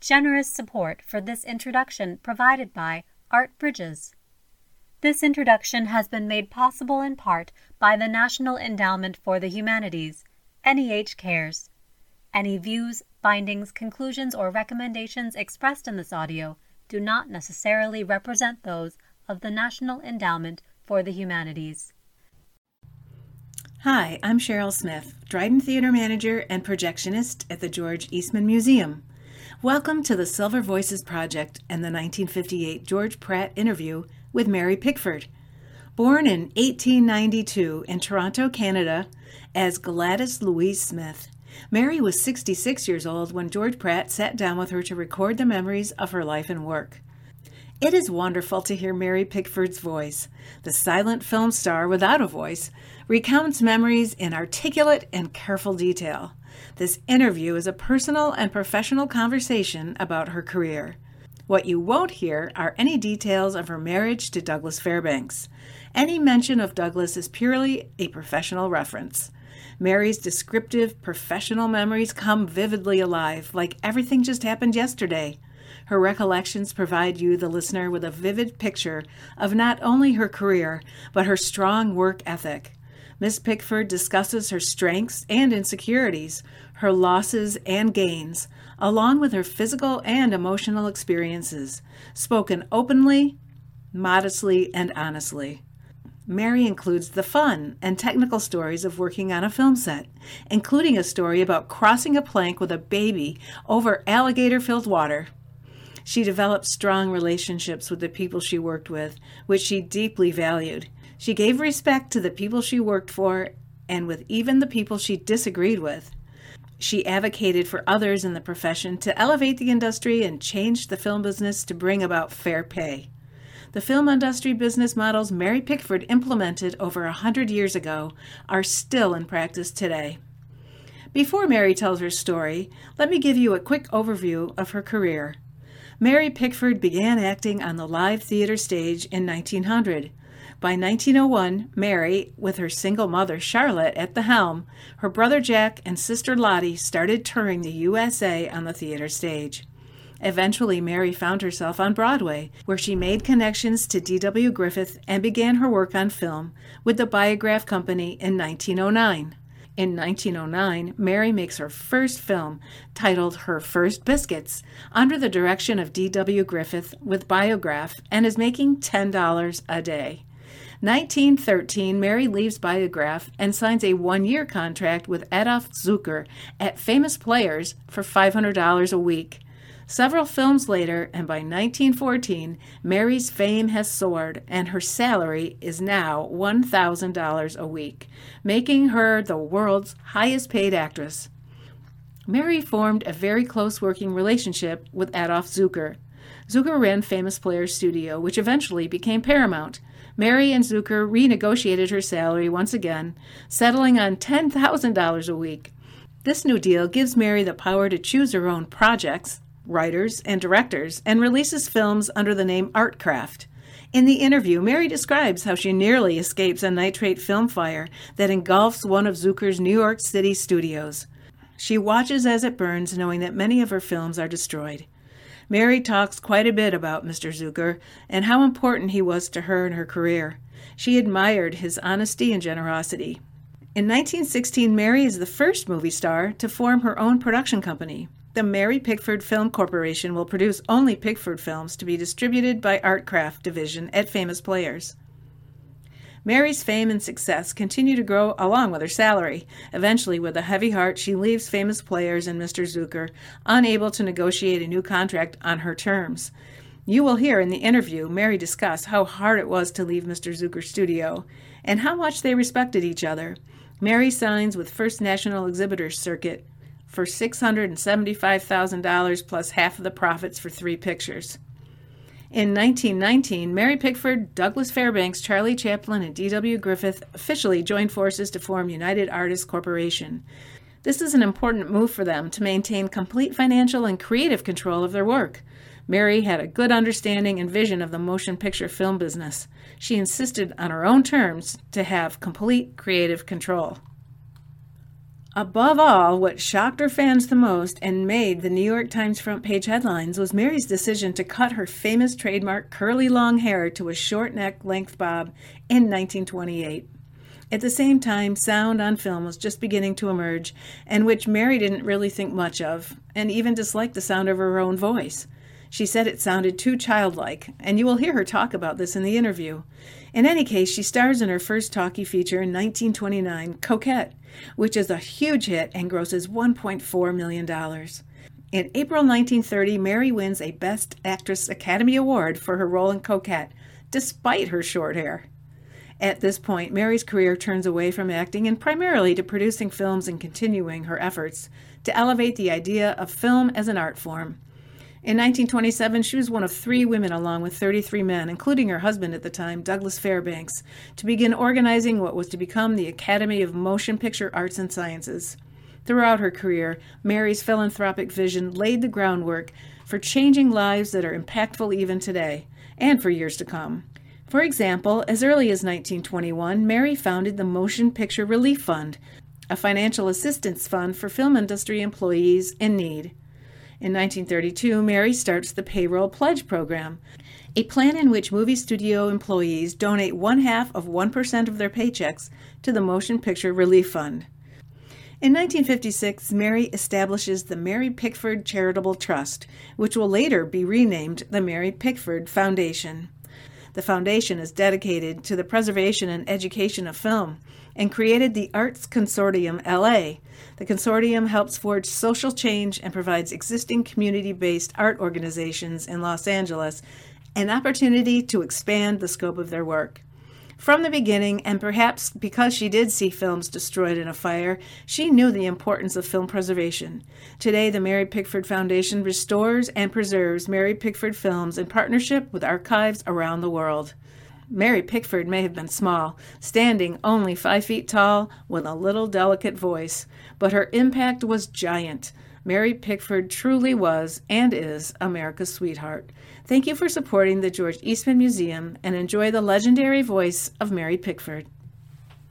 Generous support for this introduction provided by Art Bridges. This introduction has been made possible in part by the National Endowment for the Humanities, NEH Cares. Any views, findings, conclusions, or recommendations expressed in this audio do not necessarily represent those of the National Endowment for the Humanities. Hi, I'm Cheryl Smith, Dryden Theater Manager and projectionist at the George Eastman Museum. Welcome to the Silver Voices Project and the 1958 George Pratt interview with Mary Pickford. Born in 1892 in Toronto, Canada, as Gladys Louise Smith, Mary was 66 years old when George Pratt sat down with her to record the memories of her life and work. It is wonderful to hear Mary Pickford's voice. The silent film star without a voice recounts memories in articulate and careful detail. This interview is a personal and professional conversation about her career. What you won't hear are any details of her marriage to Douglas Fairbanks. Any mention of Douglas is purely a professional reference. Mary's descriptive, professional memories come vividly alive, like everything just happened yesterday. Her recollections provide you, the listener, with a vivid picture of not only her career, but her strong work ethic. Miss Pickford discusses her strengths and insecurities, her losses and gains, along with her physical and emotional experiences, spoken openly, modestly, and honestly. Mary includes the fun and technical stories of working on a film set, including a story about crossing a plank with a baby over alligator filled water. She developed strong relationships with the people she worked with, which she deeply valued. She gave respect to the people she worked for and with even the people she disagreed with. She advocated for others in the profession to elevate the industry and change the film business to bring about fair pay. The film industry business models Mary Pickford implemented over a hundred years ago are still in practice today. Before Mary tells her story, let me give you a quick overview of her career. Mary Pickford began acting on the live theater stage in 1900. By 1901, Mary, with her single mother Charlotte at the helm, her brother Jack and sister Lottie started touring the USA on the theater stage. Eventually, Mary found herself on Broadway, where she made connections to D.W. Griffith and began her work on film with the Biograph Company in 1909. In 1909, Mary makes her first film, titled Her First Biscuits, under the direction of D.W. Griffith with Biograph, and is making $10 a day. 1913, Mary leaves Biograph and signs a one year contract with Adolf Zukor at Famous Players for $500 a week. Several films later, and by 1914, Mary's fame has soared, and her salary is now $1,000 a week, making her the world's highest paid actress. Mary formed a very close working relationship with Adolf Zukor. Zukor ran Famous Players Studio, which eventually became Paramount. Mary and Zukor renegotiated her salary once again, settling on $10,000 a week. This new deal gives Mary the power to choose her own projects, writers, and directors, and releases films under the name Artcraft. In the interview, Mary describes how she nearly escapes a nitrate film fire that engulfs one of Zukor's New York City studios. She watches as it burns, knowing that many of her films are destroyed. Mary talks quite a bit about Mr. Zukor and how important he was to her and her career. She admired his honesty and generosity. In 1916, Mary is the first movie star to form her own production company. The Mary Pickford Film Corporation will produce only Pickford films to be distributed by Artcraft Division at Famous Players. Mary's fame and success continue to grow along with her salary. Eventually, with a heavy heart, she leaves famous players and Mr. Zukor, unable to negotiate a new contract on her terms. You will hear in the interview Mary discuss how hard it was to leave Mr. Zukor's studio and how much they respected each other. Mary signs with First National Exhibitors Circuit for $675,000 plus half of the profits for three pictures. In 1919, Mary Pickford, Douglas Fairbanks, Charlie Chaplin, and D.W. Griffith officially joined forces to form United Artists Corporation. This is an important move for them to maintain complete financial and creative control of their work. Mary had a good understanding and vision of the motion picture film business. She insisted on her own terms to have complete creative control. Above all, what shocked her fans the most and made the New York Times front page headlines was Mary's decision to cut her famous trademark curly long hair to a short neck length bob in 1928. At the same time, sound on film was just beginning to emerge, and which Mary didn't really think much of, and even disliked the sound of her own voice. She said it sounded too childlike, and you will hear her talk about this in the interview. In any case, she stars in her first talkie feature in 1929, Coquette, which is a huge hit and grosses $1.4 million. In April 1930, Mary wins a Best Actress Academy Award for her role in Coquette, despite her short hair. At this point, Mary's career turns away from acting and primarily to producing films and continuing her efforts to elevate the idea of film as an art form. In 1927, she was one of three women, along with 33 men, including her husband at the time, Douglas Fairbanks, to begin organizing what was to become the Academy of Motion Picture Arts and Sciences. Throughout her career, Mary's philanthropic vision laid the groundwork for changing lives that are impactful even today, and for years to come. For example, as early as 1921, Mary founded the Motion Picture Relief Fund, a financial assistance fund for film industry employees in need. In 1932, Mary starts the Payroll Pledge Program, a plan in which movie studio employees donate one half of 1% of their paychecks to the Motion Picture Relief Fund. In 1956, Mary establishes the Mary Pickford Charitable Trust, which will later be renamed the Mary Pickford Foundation. The foundation is dedicated to the preservation and education of film and created the Arts Consortium LA. The consortium helps forge social change and provides existing community based art organizations in Los Angeles an opportunity to expand the scope of their work. From the beginning, and perhaps because she did see films destroyed in a fire, she knew the importance of film preservation. Today, the Mary Pickford Foundation restores and preserves Mary Pickford films in partnership with archives around the world. Mary Pickford may have been small, standing only five feet tall, with a little delicate voice, but her impact was giant. Mary Pickford truly was and is America's sweetheart. Thank you for supporting the George Eastman Museum and enjoy the legendary voice of Mary Pickford.